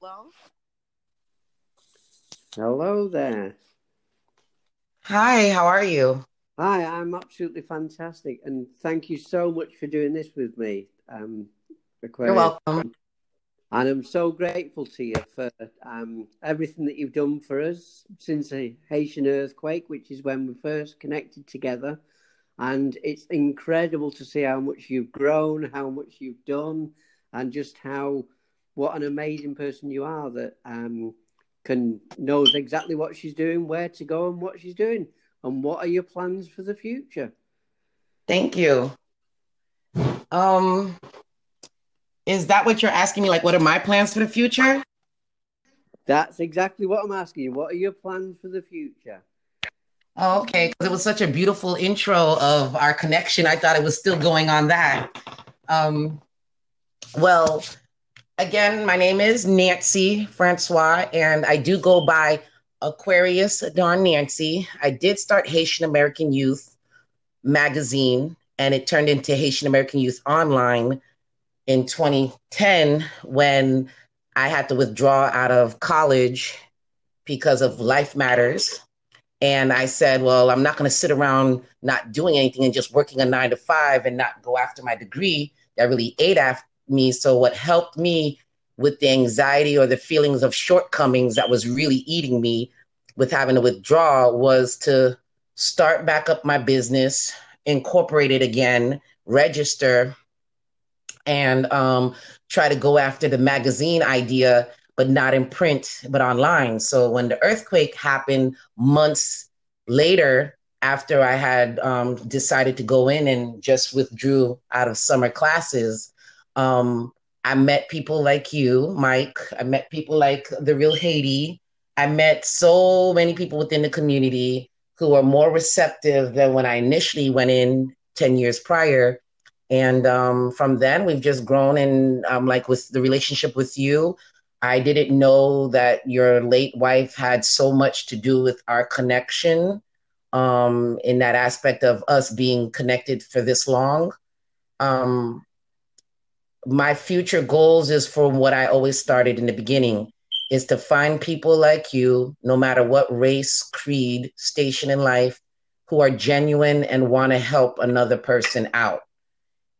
Well, Hello there. Hi, how are you? Hi, I'm absolutely fantastic, and thank you so much for doing this with me. Um, You're welcome. And I'm so grateful to you for um, everything that you've done for us since the Haitian earthquake, which is when we first connected together. And it's incredible to see how much you've grown, how much you've done, and just how what an amazing person you are that um, can knows exactly what she's doing, where to go, and what she's doing. And what are your plans for the future? Thank you. Um, is that what you're asking me? Like, what are my plans for the future? That's exactly what I'm asking you. What are your plans for the future? Oh, okay, because it was such a beautiful intro of our connection. I thought it was still going on that. Um, well, again, my name is Nancy Francois, and I do go by Aquarius Dawn Nancy. I did start Haitian American Youth magazine, and it turned into Haitian American Youth Online in 2010 when I had to withdraw out of college because of life matters. And I said, well, I'm not going to sit around not doing anything and just working a nine to five and not go after my degree that really ate after me. So, what helped me with the anxiety or the feelings of shortcomings that was really eating me with having to withdraw was to start back up my business, incorporate it again, register, and um, try to go after the magazine idea, but not in print, but online. So when the earthquake happened months later, after I had um, decided to go in and just withdrew out of summer classes, um, I met people like you, Mike. I met people like the real Haiti. I met so many people within the community who are more receptive than when I initially went in 10 years prior and um, from then, we've just grown. And um, like with the relationship with you, I didn't know that your late wife had so much to do with our connection um, in that aspect of us being connected for this long. Um, my future goals is for what I always started in the beginning is to find people like you, no matter what race, creed, station in life, who are genuine and want to help another person out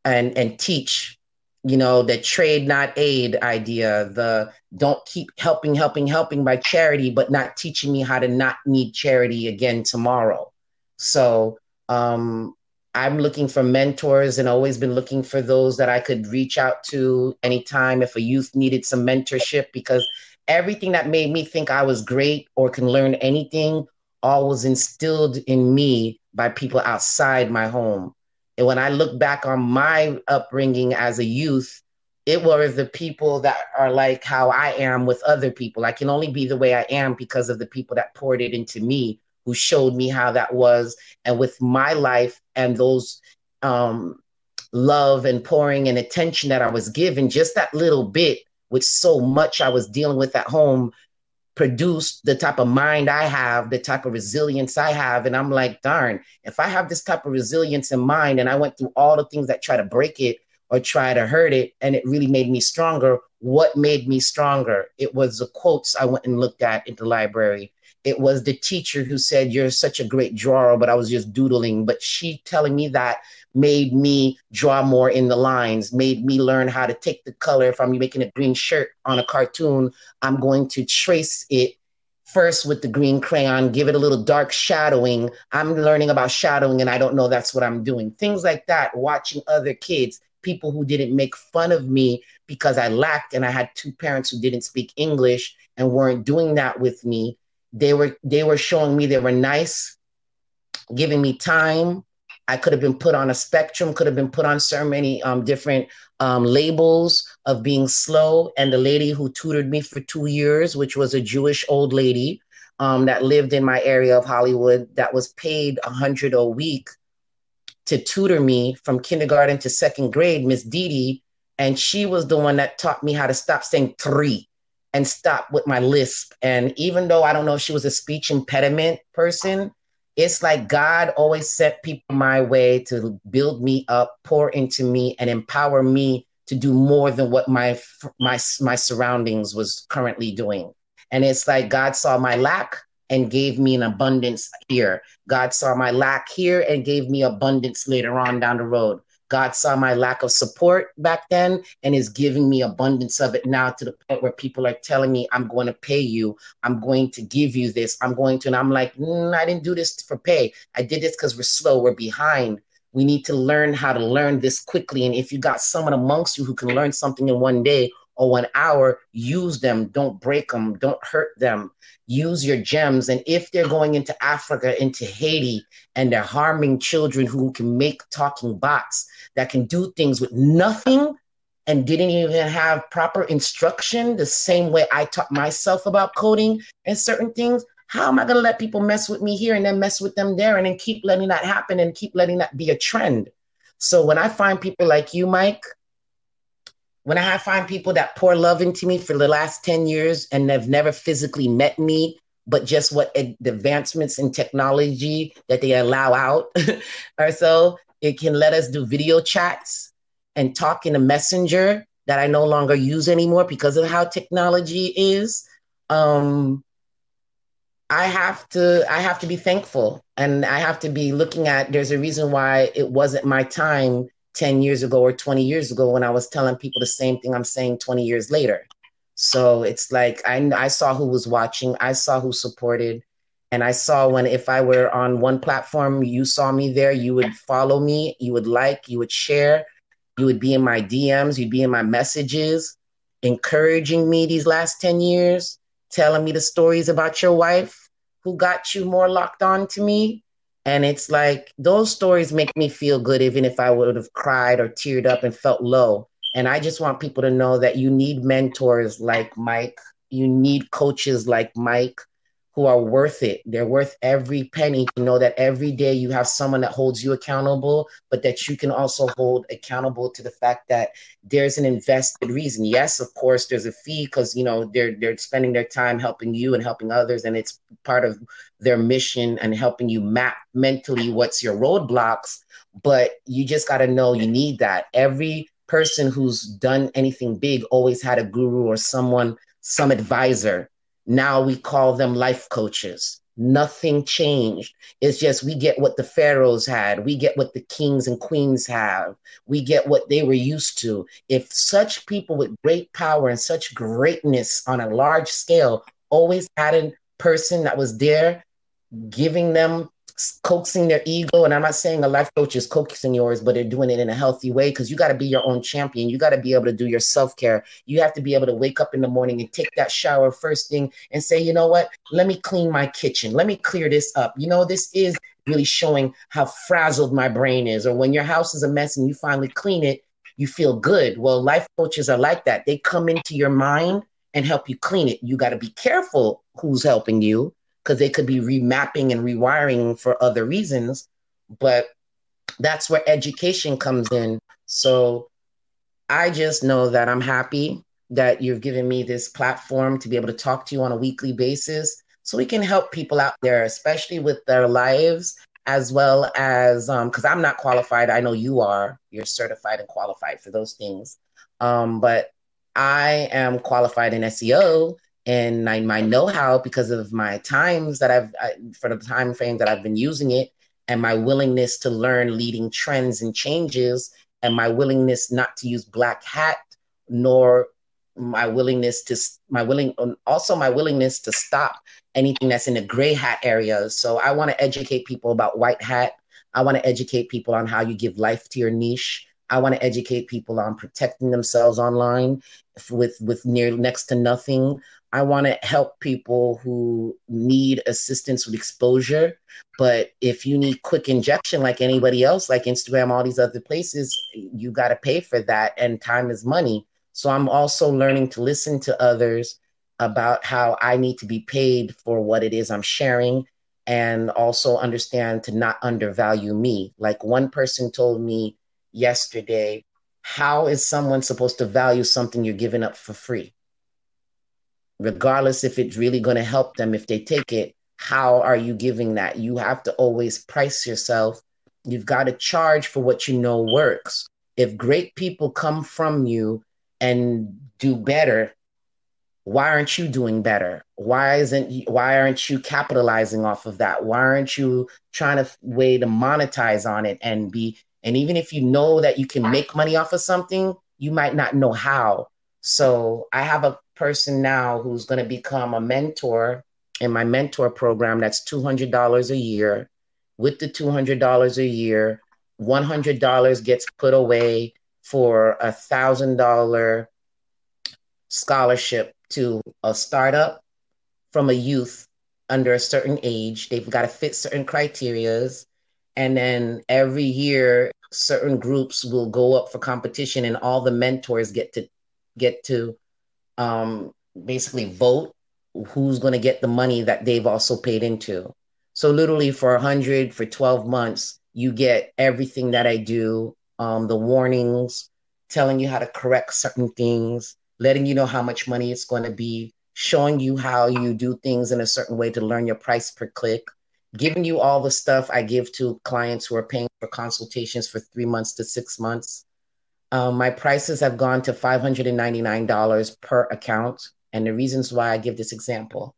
and and teach you know the trade not aid idea the don't keep helping helping helping by charity but not teaching me how to not need charity again tomorrow. So um i'm looking for mentors and always been looking for those that i could reach out to anytime if a youth needed some mentorship because everything that made me think i was great or can learn anything all was instilled in me by people outside my home and when I look back on my upbringing as a youth, it were the people that are like how I am with other people. I can only be the way I am because of the people that poured it into me, who showed me how that was. And with my life and those um, love and pouring and attention that I was given, just that little bit, with so much I was dealing with at home, produced the type of mind I have, the type of resilience I have. And I'm like, darn, if I have this type of resilience in mind and I went through all the things that try to break it or try to hurt it, and it really made me stronger, what made me stronger? It was the quotes I went and looked at in the library. It was the teacher who said, You're such a great drawer, but I was just doodling. But she telling me that made me draw more in the lines, made me learn how to take the color. If I'm making a green shirt on a cartoon, I'm going to trace it first with the green crayon, give it a little dark shadowing. I'm learning about shadowing and I don't know that's what I'm doing. Things like that, watching other kids, people who didn't make fun of me because I lacked and I had two parents who didn't speak English and weren't doing that with me. They were they were showing me they were nice, giving me time, I could have been put on a spectrum, could have been put on so many um, different um, labels of being slow. And the lady who tutored me for two years, which was a Jewish old lady um, that lived in my area of Hollywood, that was paid a hundred a week to tutor me from kindergarten to second grade, Miss Didi. And she was the one that taught me how to stop saying three and stop with my lisp. And even though I don't know if she was a speech impediment person, it's like God always set people my way to build me up, pour into me, and empower me to do more than what my my my surroundings was currently doing. And it's like God saw my lack and gave me an abundance here. God saw my lack here and gave me abundance later on down the road. God saw my lack of support back then and is giving me abundance of it now to the point where people are telling me, I'm going to pay you. I'm going to give you this. I'm going to. And I'm like, mm, I didn't do this for pay. I did this because we're slow. We're behind. We need to learn how to learn this quickly. And if you got someone amongst you who can learn something in one day or one hour, use them. Don't break them. Don't hurt them. Use your gems. And if they're going into Africa, into Haiti, and they're harming children who can make talking bots that can do things with nothing and didn't even have proper instruction, the same way I taught myself about coding and certain things, how am I going to let people mess with me here and then mess with them there and then keep letting that happen and keep letting that be a trend? So when I find people like you, Mike, when I find people that pour love into me for the last 10 years and they've never physically met me, but just what advancements in technology that they allow out or so, it can let us do video chats and talk in a messenger that I no longer use anymore because of how technology is. Um, I have to I have to be thankful and I have to be looking at there's a reason why it wasn't my time 10 years ago or 20 years ago when I was telling people the same thing I'm saying 20 years later. So it's like I I saw who was watching, I saw who supported and I saw when if I were on one platform you saw me there, you would follow me, you would like, you would share, you would be in my DMs, you'd be in my messages encouraging me these last 10 years telling me the stories about your wife who got you more locked on to me. And it's like those stories make me feel good, even if I would have cried or teared up and felt low. And I just want people to know that you need mentors like Mike. You need coaches like Mike who are worth it. They're worth every penny to know that every day you have someone that holds you accountable, but that you can also hold accountable to the fact that there's an invested reason. Yes, of course, there's a fee because you know they're they're spending their time helping you and helping others, and it's part of their mission and helping you map mentally what's your roadblocks. But you just got to know you need that. Every person who's done anything big always had a guru or someone, some advisor now we call them life coaches. Nothing changed. It's just we get what the pharaohs had. We get what the kings and queens have. We get what they were used to. If such people with great power and such greatness on a large scale always had a person that was there giving them coaxing their ego. And I'm not saying a life coach is coaxing yours, but they're doing it in a healthy way because you got to be your own champion. You got to be able to do your self care. You have to be able to wake up in the morning and take that shower first thing and say, you know what? Let me clean my kitchen. Let me clear this up. You know, this is really showing how frazzled my brain is. Or when your house is a mess and you finally clean it, you feel good. Well, life coaches are like that. They come into your mind and help you clean it. You got to be careful who's helping you because they could be remapping and rewiring for other reasons. But that's where education comes in. So I just know that I'm happy that you've given me this platform to be able to talk to you on a weekly basis so we can help people out there, especially with their lives, as well as because um, I'm not qualified. I know you are. You're certified and qualified for those things. Um, but I am qualified in SEO and my know-how because of my times that I've I, for the time frame that I've been using it and my willingness to learn leading trends and changes and my willingness not to use black hat nor my willingness to my willing also my willingness to stop anything that's in the gray hat area. So i want to educate people about white hat. I want to educate people on how you give life to your niche. I want to educate people on protecting themselves online with with near next to nothing I want to help people who need assistance with exposure. But if you need quick injection like anybody else, like Instagram, all these other places, you got to pay for that. And time is money. So I'm also learning to listen to others about how I need to be paid for what it is I'm sharing and also understand to not undervalue me. Like one person told me yesterday, how is someone supposed to value something you're giving up for free? Regardless if it's really going to help them if they take it how are you giving that you have to always price yourself you've got to charge for what you know works if great people come from you and do better, why aren't you doing better? Why isn't why aren't you capitalizing off of that? Why aren't you trying to way to monetize on it and be and even if you know that you can make money off of something, you might not know how. So I have a person now who's going to become a mentor in my mentor program that's $200 a year. With the $200 a year, $100 gets put away for a $1,000 scholarship to a startup from a youth under a certain age. They've got to fit certain criterias. And then every year, certain groups will go up for competition, and all the mentors get to get to um, basically vote who's going to get the money that they've also paid into. So literally for a hundred for twelve months, you get everything that I do, um, the warnings, telling you how to correct certain things, letting you know how much money it's going to be, showing you how you do things in a certain way to learn your price per click, giving you all the stuff I give to clients who are paying for consultations for three months to six months. Um, my prices have gone to $599 per account. And the reasons why I give this example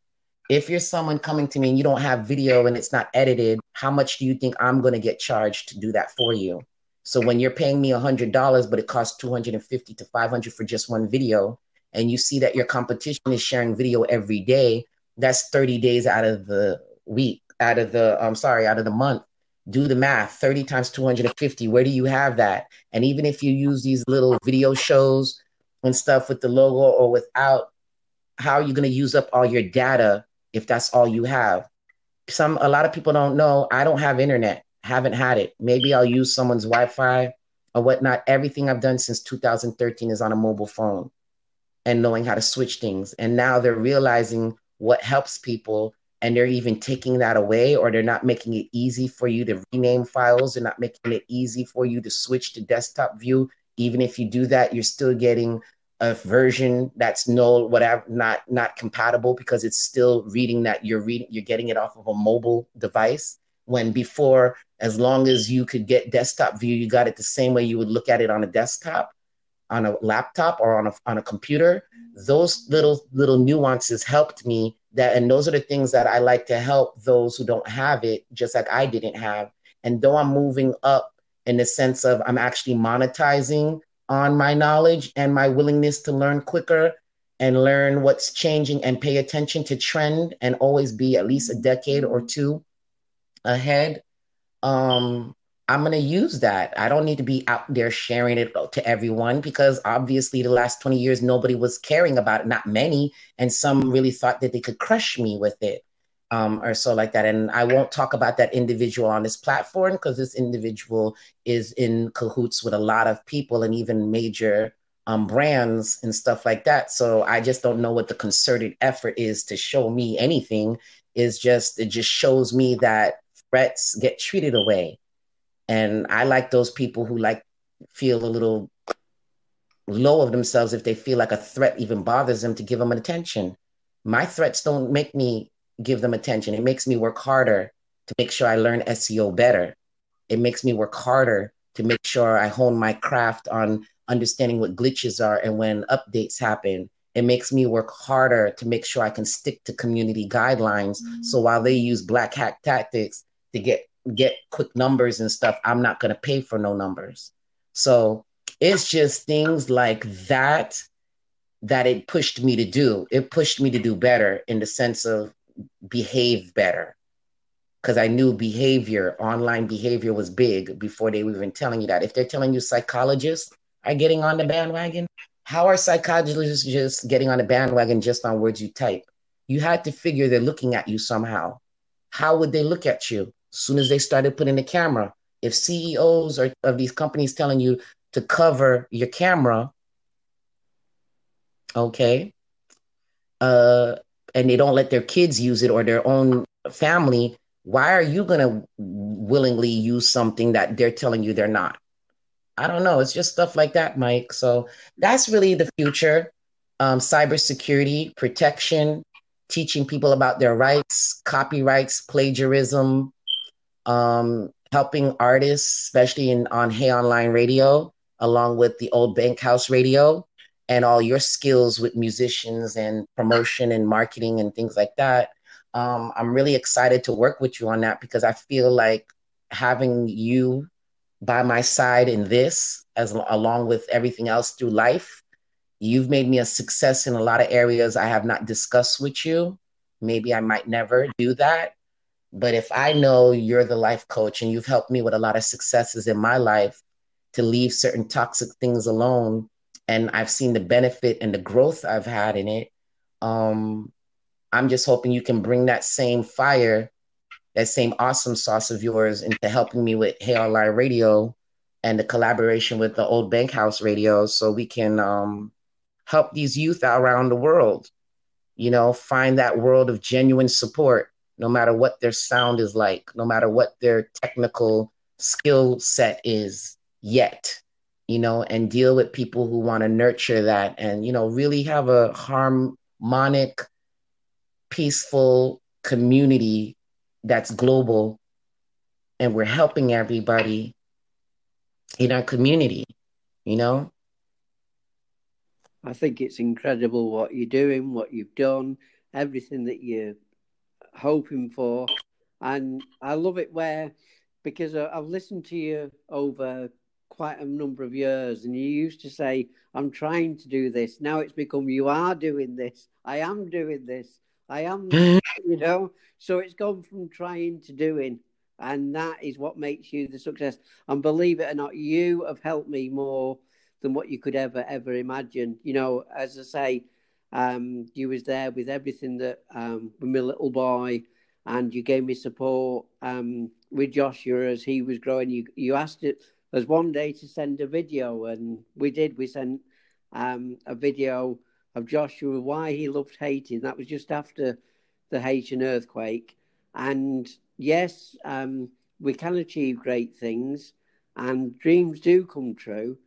if you're someone coming to me and you don't have video and it's not edited, how much do you think I'm going to get charged to do that for you? So when you're paying me $100, but it costs 250 to 500 for just one video, and you see that your competition is sharing video every day, that's 30 days out of the week, out of the, I'm sorry, out of the month. Do the math 30 times 250. Where do you have that? And even if you use these little video shows and stuff with the logo or without, how are you going to use up all your data if that's all you have? Some, a lot of people don't know. I don't have internet haven't had it. Maybe I'll use someone's Wi Fi or whatnot. Everything I've done since 2013 is on a mobile phone and knowing how to switch things. And now they're realizing what helps people and they're even taking that away or they're not making it easy for you to rename files. They're not making it easy for you to switch to desktop view. Even if you do that, you're still getting a version that's no whatever not not compatible because it's still reading that you're reading you're getting it off of a mobile device when before as long as you could get desktop view you got it the same way you would look at it on a desktop on a laptop or on a, on a computer those little little nuances helped me that and those are the things that i like to help those who don't have it just like i didn't have. And though i'm moving up in the sense of i'm actually monetizing on my knowledge and my willingness to learn quicker and learn what's changing and pay attention to trend and always be at least a decade or two ahead, um, I'm going to use that. I don't need to be out there sharing it to everyone because obviously the last 20 years, nobody was caring about it, not many. And some really thought that they could crush me with it um, or so like that. And I won't talk about that individual on this platform because this individual is in cahoots with a lot of people and even major um, brands and stuff like that. So I just don't know what the concerted effort is to show me anything. Is just it just shows me that threats get treated away. And I like those people who like feel a little low of themselves if they feel like a threat even bothers them to give them attention. My threats don't make me give them attention. It makes me work harder to make sure I learn SEO better. It makes me work harder to make sure I hone my craft on understanding what glitches are and when updates happen. It makes me work harder to make sure I can stick to community guidelines. Mm-hmm. So while they use black hat tactics, to get get quick numbers and stuff, I'm not going to pay for no numbers. So it's just things like that that it pushed me to do. It pushed me to do better in the sense of behave better. Because I knew behavior, online behavior was big before they were even telling you that. If they're telling you psychologists are getting on the bandwagon, how are psychologists just getting on the bandwagon just on words you type? You had to figure they're looking at you somehow. How would they look at you? Soon as they started putting the camera. If CEOs are, of these companies telling you to cover your camera, okay, uh, and they don't let their kids use it or their own family, why are you going to willingly use something that they're telling you they're not? I don't know. It's just stuff like that, Mike. So that's really the future. Um, cybersecurity, protection, teaching people about their rights, copyrights, plagiarism, um, helping artists, especially in on Hey Online Radio, along with the old Bank House Radio and all your skills with musicians and promotion and marketing and things like that. Um, I'm really excited to work with you on that because I feel like having you by my side in this, as along with everything else through life, you've made me a success in a lot of areas I have not discussed with you. Maybe I might never do that. But if I know you're the life coach and you've helped me with a lot of successes in my life to leave certain toxic things alone, and I've seen the benefit and the growth I've had in it, um, I'm just hoping you can bring that same fire, that same awesome sauce of yours into helping me with Hey Online Radio and the collaboration with the old Bank House Radio so we can um, help these youth around the world, you know, find that world of genuine support no matter what their sound is like, no matter what their technical skill set is yet, you know, and deal with people who want to nurture that and, you know, really have a harmonic, peaceful community that's global and we're helping everybody in our community, you know? I think it's incredible what you're doing, what you've done, everything that you're hoping for. And I love it where, because I've listened to you over quite a number of years, and you used to say, I'm trying to do this. Now it's become, you are doing this. I am doing this. I am, you know. So it's gone from trying to doing. And that is what makes you the success. And believe it or not, you have helped me more than what you could ever, ever imagine. You know, as I say, um, you was there with everything that um, with my little boy, and you gave me support um, with Joshua as he was growing. You you asked it as one day to send a video, and we did. We sent um, a video of Joshua why he loved Haiti. And that was just after the Haitian earthquake. And yes, um, we can achieve great things, and dreams do come true.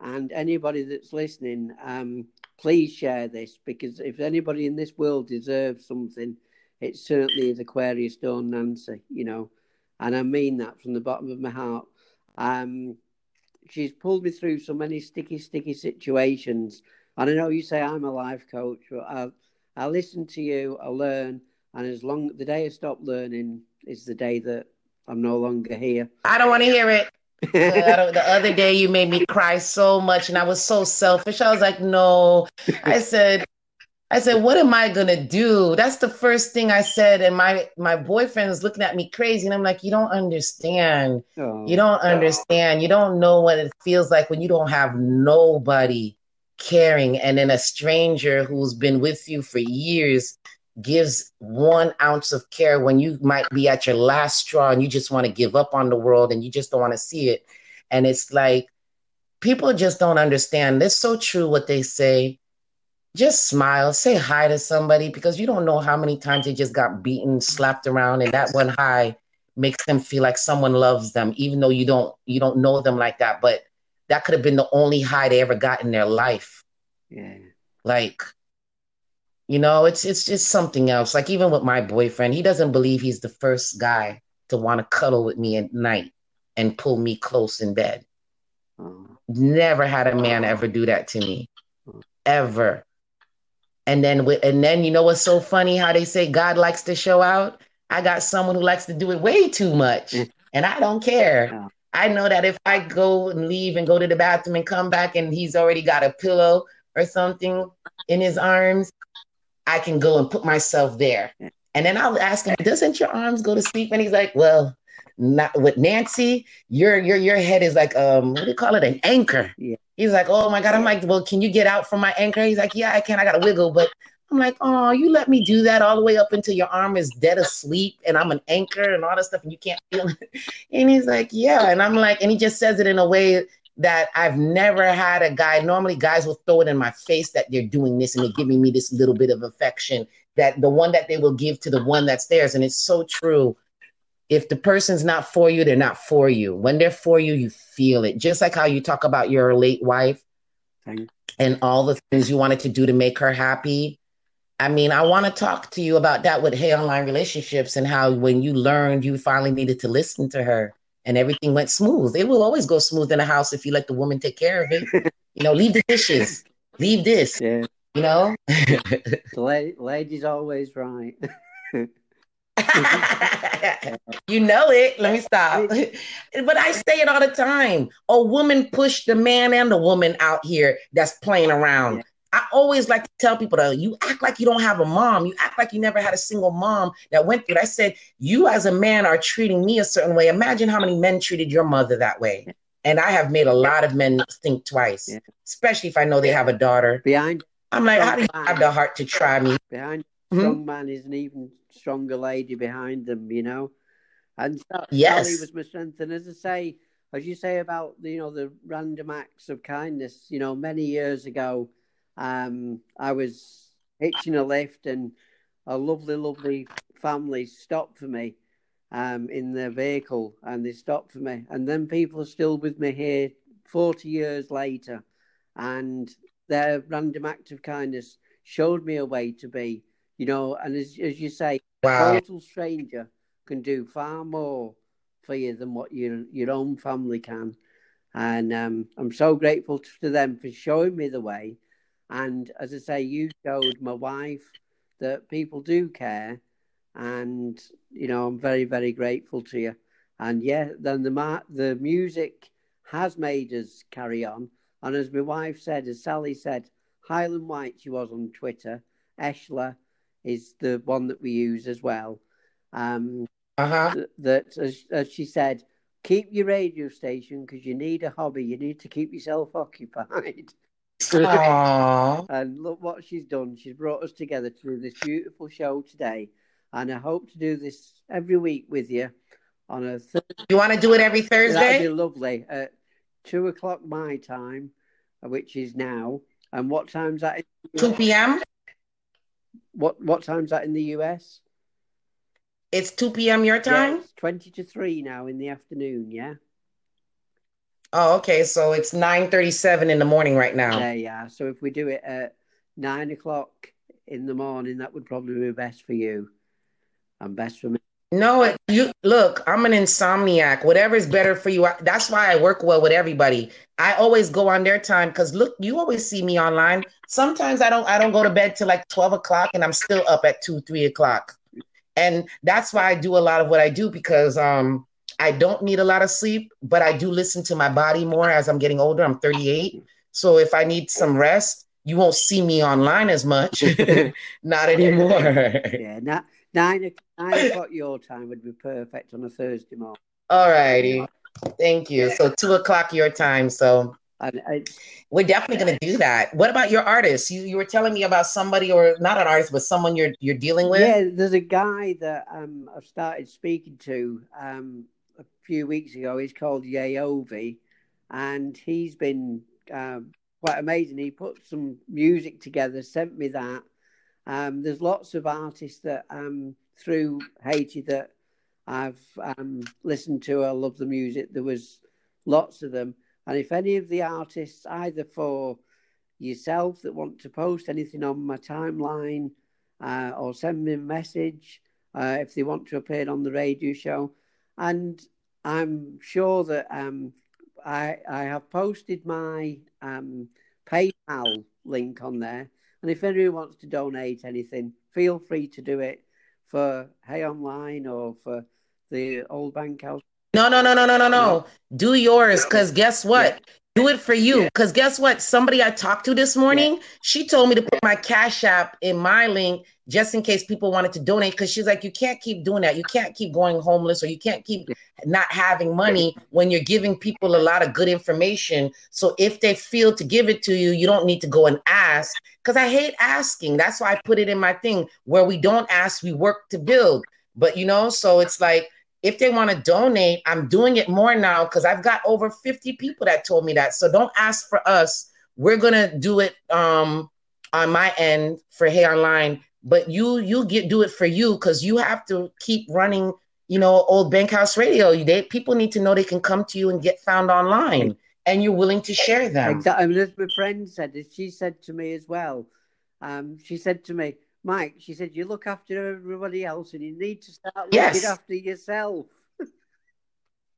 And anybody that's listening, um, please share this because if anybody in this world deserves something, it certainly is Aquarius Dawn Nancy, you know, and I mean that from the bottom of my heart. Um, she's pulled me through so many sticky, sticky situations. And I know you say I'm a life coach, but I, I listen to you, I learn, and as long the day I stop learning is the day that I'm no longer here. I don't want to hear it the other day you made me cry so much and I was so selfish. I was like, no. I said, I said, what am I gonna do? That's the first thing I said. And my my boyfriend is looking at me crazy. And I'm like, you don't understand. Oh, you don't understand. You don't know what it feels like when you don't have nobody caring and then a stranger who's been with you for years gives one ounce of care when you might be at your last straw and you just want to give up on the world and you just don't want to see it. And it's like people just don't understand. It's so true what they say. Just smile, say hi to somebody because you don't know how many times they just got beaten, slapped around, and that one hi makes them feel like someone loves them, even though you don't you don't know them like that. But that could have been the only hi they ever got in their life. Yeah. Like you know, it's it's just something else. Like even with my boyfriend, he doesn't believe he's the first guy to want to cuddle with me at night and pull me close in bed. Oh. Never had a man ever do that to me, ever. And then with, and then you know what's so funny? How they say God likes to show out. I got someone who likes to do it way too much, mm. and I don't care. I know that if I go and leave and go to the bathroom and come back and he's already got a pillow or something in his arms, I can go and put myself there. And then I'll ask him, doesn't your arms go to sleep? And he's like, well, not with Nancy, your your your head is like um what do you call it? An anchor. Yeah. He's like, oh my God. I'm like, well, can you get out from my anchor? He's like, yeah, I can. I gotta wiggle. But I'm like, oh, you let me do that all the way up until your arm is dead asleep and I'm an anchor and all that stuff and you can't feel it. And he's like, yeah. And I'm like, and he just says it in a way that I've never had a guy. Normally, guys will throw it in my face that they're doing this and they're giving me this little bit of affection. That the one that they will give to the one that's theirs, and it's so true. If the person's not for you, they're not for you. When they're for you, you feel it. Just like how you talk about your late wife and all the things you wanted to do to make her happy. I mean, I want to talk to you about that with Hey Online Relationships and how when you learned you finally needed to listen to her and everything went smooth. It will always go smooth in a house if you let the woman take care of it. you know, leave the dishes, leave this. Yeah. You know, la- lady's always right. you know it. Let me stop. But I say it all the time. A woman pushed the man and the woman out here that's playing around. I always like to tell people that you act like you don't have a mom. You act like you never had a single mom that went through it. I said, you as a man are treating me a certain way. Imagine how many men treated your mother that way. And I have made a lot of men think twice, Yeah. especially if I know they have a daughter. behind I'm like, how do you have the heart to try me? behind Mhm. a strong man is an even stronger lady behind them, you know. And so, Yes. Sally was my strength. And as I say, as you say about the, you know the random acts of kindness, you know, many years ago, um, I was hitching a lift and a lovely, lovely family stopped for me um, in their vehicle and they stopped for me. And then people are still with me here 40 years later. And their random act of kindness showed me a way to be, you know, and as, as you say, a Wow. total stranger can do far more for you than what your your own family can. And um, I'm so grateful to them for showing me the way. And as I say, you showed my wife that people do care. And, you know, I'm very, very grateful to you. And yeah, then the ma- the music has made us carry on. And as my wife said, as Sally said, Highland White, she was on Twitter. Eschler is the one that we use as well. Um, Uh-huh. th- that, as, as she said, keep your radio station because you need a hobby. You need to keep yourself occupied. Aww. and look what she's done. She's brought us together to do this beautiful show today. And I hope to do this every week with you on a Thursday. You want to do it every Thursday? That'd be lovely. At two o'clock my time, uh, which is now. And what time's that? In 2 p.m. what what time's that in the US? It's 2 p.m. your Yeah, time? it's twenty to three now in the afternoon. Yeah. Oh, okay. So it's 9:37 in the morning right now. Yeah, are. So if we do it at nine o'clock in the morning, that would probably be best for you and best for me. No, it, you look, I'm an insomniac. Whatever is better for you. I, that's why I work well with everybody. I always go on their time because look, you always see me online. Sometimes I don't I don't go to bed till like 12 o'clock and I'm still up at two, three o'clock. And that's why I do a lot of what I do because um I don't need a lot of sleep, but I do listen to my body more as I'm getting older. I'm 38. So if I need some rest, you won't see me online as much. Not anymore. Yeah, nine nine o'clock your time would be perfect on a Thursday morning. All righty. Thank you. So two o'clock your time. So And it's, we're definitely gonna do that. What about your artist? You you were telling me about somebody or not an artist, but someone you're you're dealing with? yeah, there's a guy that um, I've started speaking to um, few weeks ago. He's called Yaovi, and he's been um, quite amazing. He put some music together, sent me that. Um, there's lots of artists that um, through Haiti that I've um, listened to. I love the music. There was lots of them, and if any of the artists, either for yourself that want to post anything on my timeline uh, or send me a message uh, if they want to appear on the radio show. And I'm sure that um, I, I have posted my um, PayPal link on there. And if anyone wants to donate anything, feel free to do it for Hey Online or for the Old Bank House. No, no, no, no, no, no, no. Do yours, because guess what? Do it for you. Because guess what? Somebody I talked to this morning, she told me to put my Cash App in my link just in case people wanted to donate. Because she's like, you can't keep doing that. You can't keep going homeless or you can't keep not having money when you're giving people a lot of good information. So if they feel to give it to you, you don't need to go and ask. Because I hate asking. That's why I put it in my thing where we don't ask, we work to build. But you know, so it's like, if they want to donate, I'm doing it more now because I've got over 50 people that told me that. So don't ask for us. We're gonna do it um on my end for Hey Online, but you you get do it for you because you have to keep running, you know, old Bankhouse Radio. They people need to know they can come to you and get found online and you're willing to share them. Exactly. My friend said, as she said to me as well. Um, she said to me, Mike, she said, you look after everybody else and you need to start looking Yes. after yourself.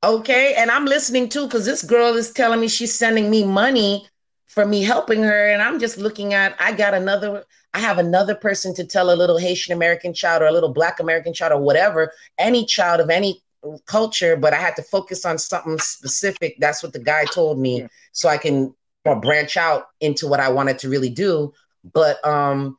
Okay, and I'm listening too because this girl is telling me she's sending me money for me helping her, and I'm just looking at. I got another. I have another person to tell a little Haitian American child or a little Black American child or whatever, any child of any culture, but I had to focus on something specific. That's what the guy told me, yeah. so I can branch out into what I wanted to really do. But um,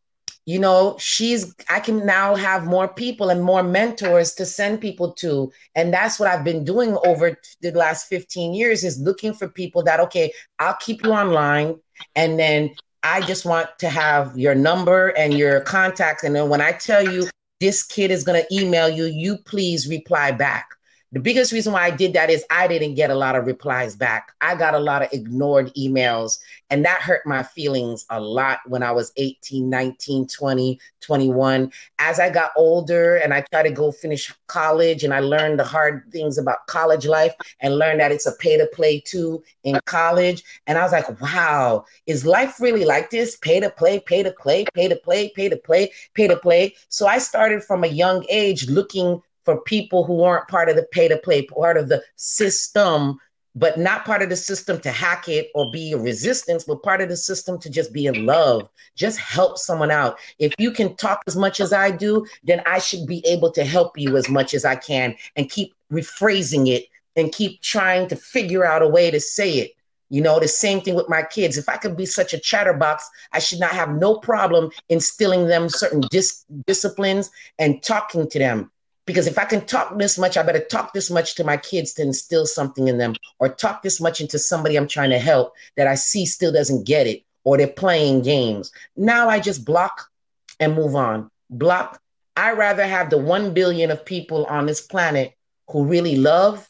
you know she's i can now have more people and more mentors to send people to. And that's what i've been doing over the last 15 years is looking for people that okay i'll keep you online. And then i just want to have your number and your contact and then when i tell you this kid is going to email you you please reply back the biggest reason why I did that is I didn't get a lot of replies back. I got a lot of ignored emails, and that hurt my feelings a lot when I was 18, 19, 20, 21. As I got older and I tried to go finish college, and I learned the hard things about college life and learned that it's a pay to play too in college. And I was like, wow, is life really like this? Pay to play, pay to play, pay to play, pay to play, pay to play. So I started from a young age looking for people who aren't part of the pay to play, part of the system, but not part of the system to hack it or be a resistance, but part of the system to just be in love, just help someone out. If you can talk as much as I do, then I should be able to help you as much as I can and keep rephrasing it and keep trying to figure out a way to say it. You know, the same thing with my kids. If I could be such a chatterbox, I should not have no problem instilling them certain dis- disciplines and talking to them because if I can talk this much, I better talk this much to my kids to instill something in them, or talk this much into somebody I'm trying to help that I see still doesn't get it, or they're playing games. Now I just block and move on. Block. I rather have the one billion of people on this planet who really love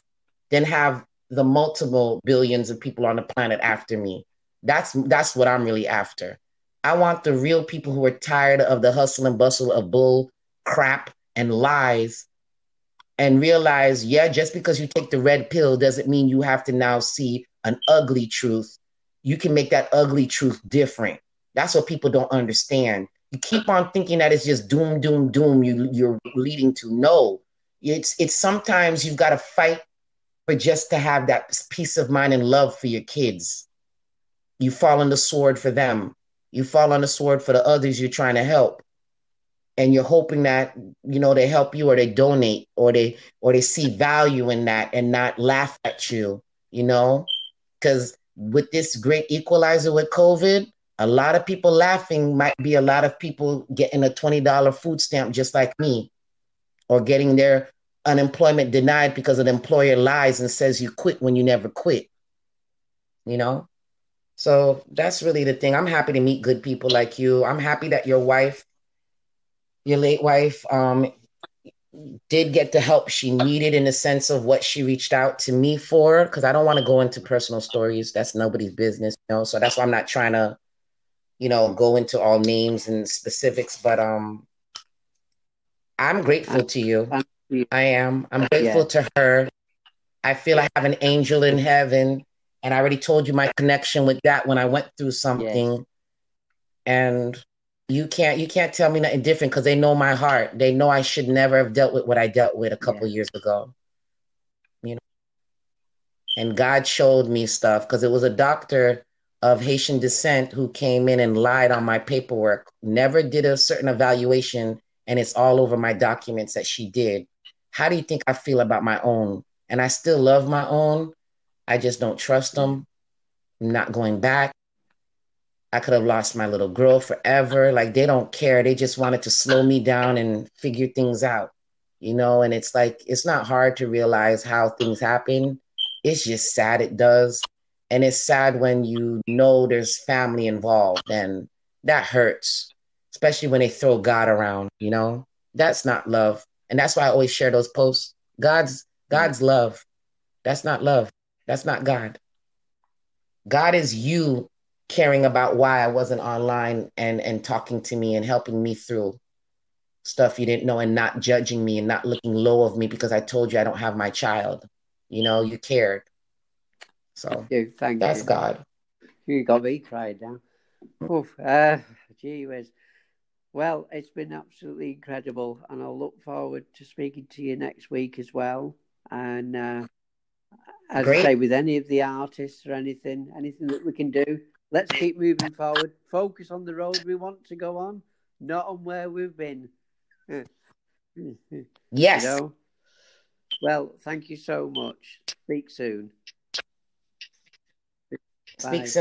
than have the multiple billions of people on the planet after me. That's that's what I'm really after. I want the real people who are tired of the hustle and bustle of bull crap and lies and realize, yeah, just because you take the red pill doesn't mean you have to now see an ugly truth. You can make that ugly truth different. That's what people don't understand. You keep on thinking that it's just doom, doom, doom you, you're leading to. No, it's it's sometimes you've got to fight for just to have that peace of mind and love for your kids. You fall on the sword for them. You fall on the sword for the others you're trying to help and you're hoping that you know they help you or they donate or they or they see value in that and not laugh at you you know? Because with this great equalizer with covid a lot of people laughing might be a lot of people getting a $20 food stamp just like me or getting their unemployment denied because an employer lies and says you quit when you never quit you know? So that's really the thing. I'm happy to meet good people like you. I'm happy that your wife your late wife um, did get the help she needed in the sense of what she reached out to me for because i don't want to go into personal stories. That's nobody's business you know? So that's why i'm not trying to you know go into all names and specifics but um i'm grateful to you. I am. I'm grateful yeah. to her. I feel i have an angel in heaven and i already told you my connection with that when i went through something. Yeah. and you can't you can't tell me nothing different because they know my heart. They know I should never have dealt with what I dealt with a couple yeah. years ago. You know, and God showed me stuff because it was a doctor of Haitian descent who came in and lied on my paperwork. Never did a certain evaluation, and it's all over my documents that she did. How do you think I feel about my own? And I still love my own. I just don't trust them. I'm not going back. I could have lost my little girl forever. Like they don't care. They just wanted to slow me down and figure things out, you know? And it's like, it's not hard to realize how things happen. It's just sad it does. And it's sad when you know there's family involved and that hurts, especially when they throw God around, you know? That's not love. And that's why I always share those posts. God's God's love. That's not love. That's not God. God is you caring about why I wasn't online and and talking to me and helping me through stuff you didn't know and not judging me and not looking low of me because I told you I don't have my child. You know, you cared. So thank you. Thank that's you. God. You got me cried down. Oof, uh, gee whiz. Well, it's been absolutely incredible, and I'll look forward to speaking to you next week as well. And uh, as Great. I say, with any of the artists or anything, anything that we can do, let's keep moving forward. Focus on the road we want to go on, not on where we've been. you Yes. know. Well, thank you so much. Speak soon. Speak Bye. soon.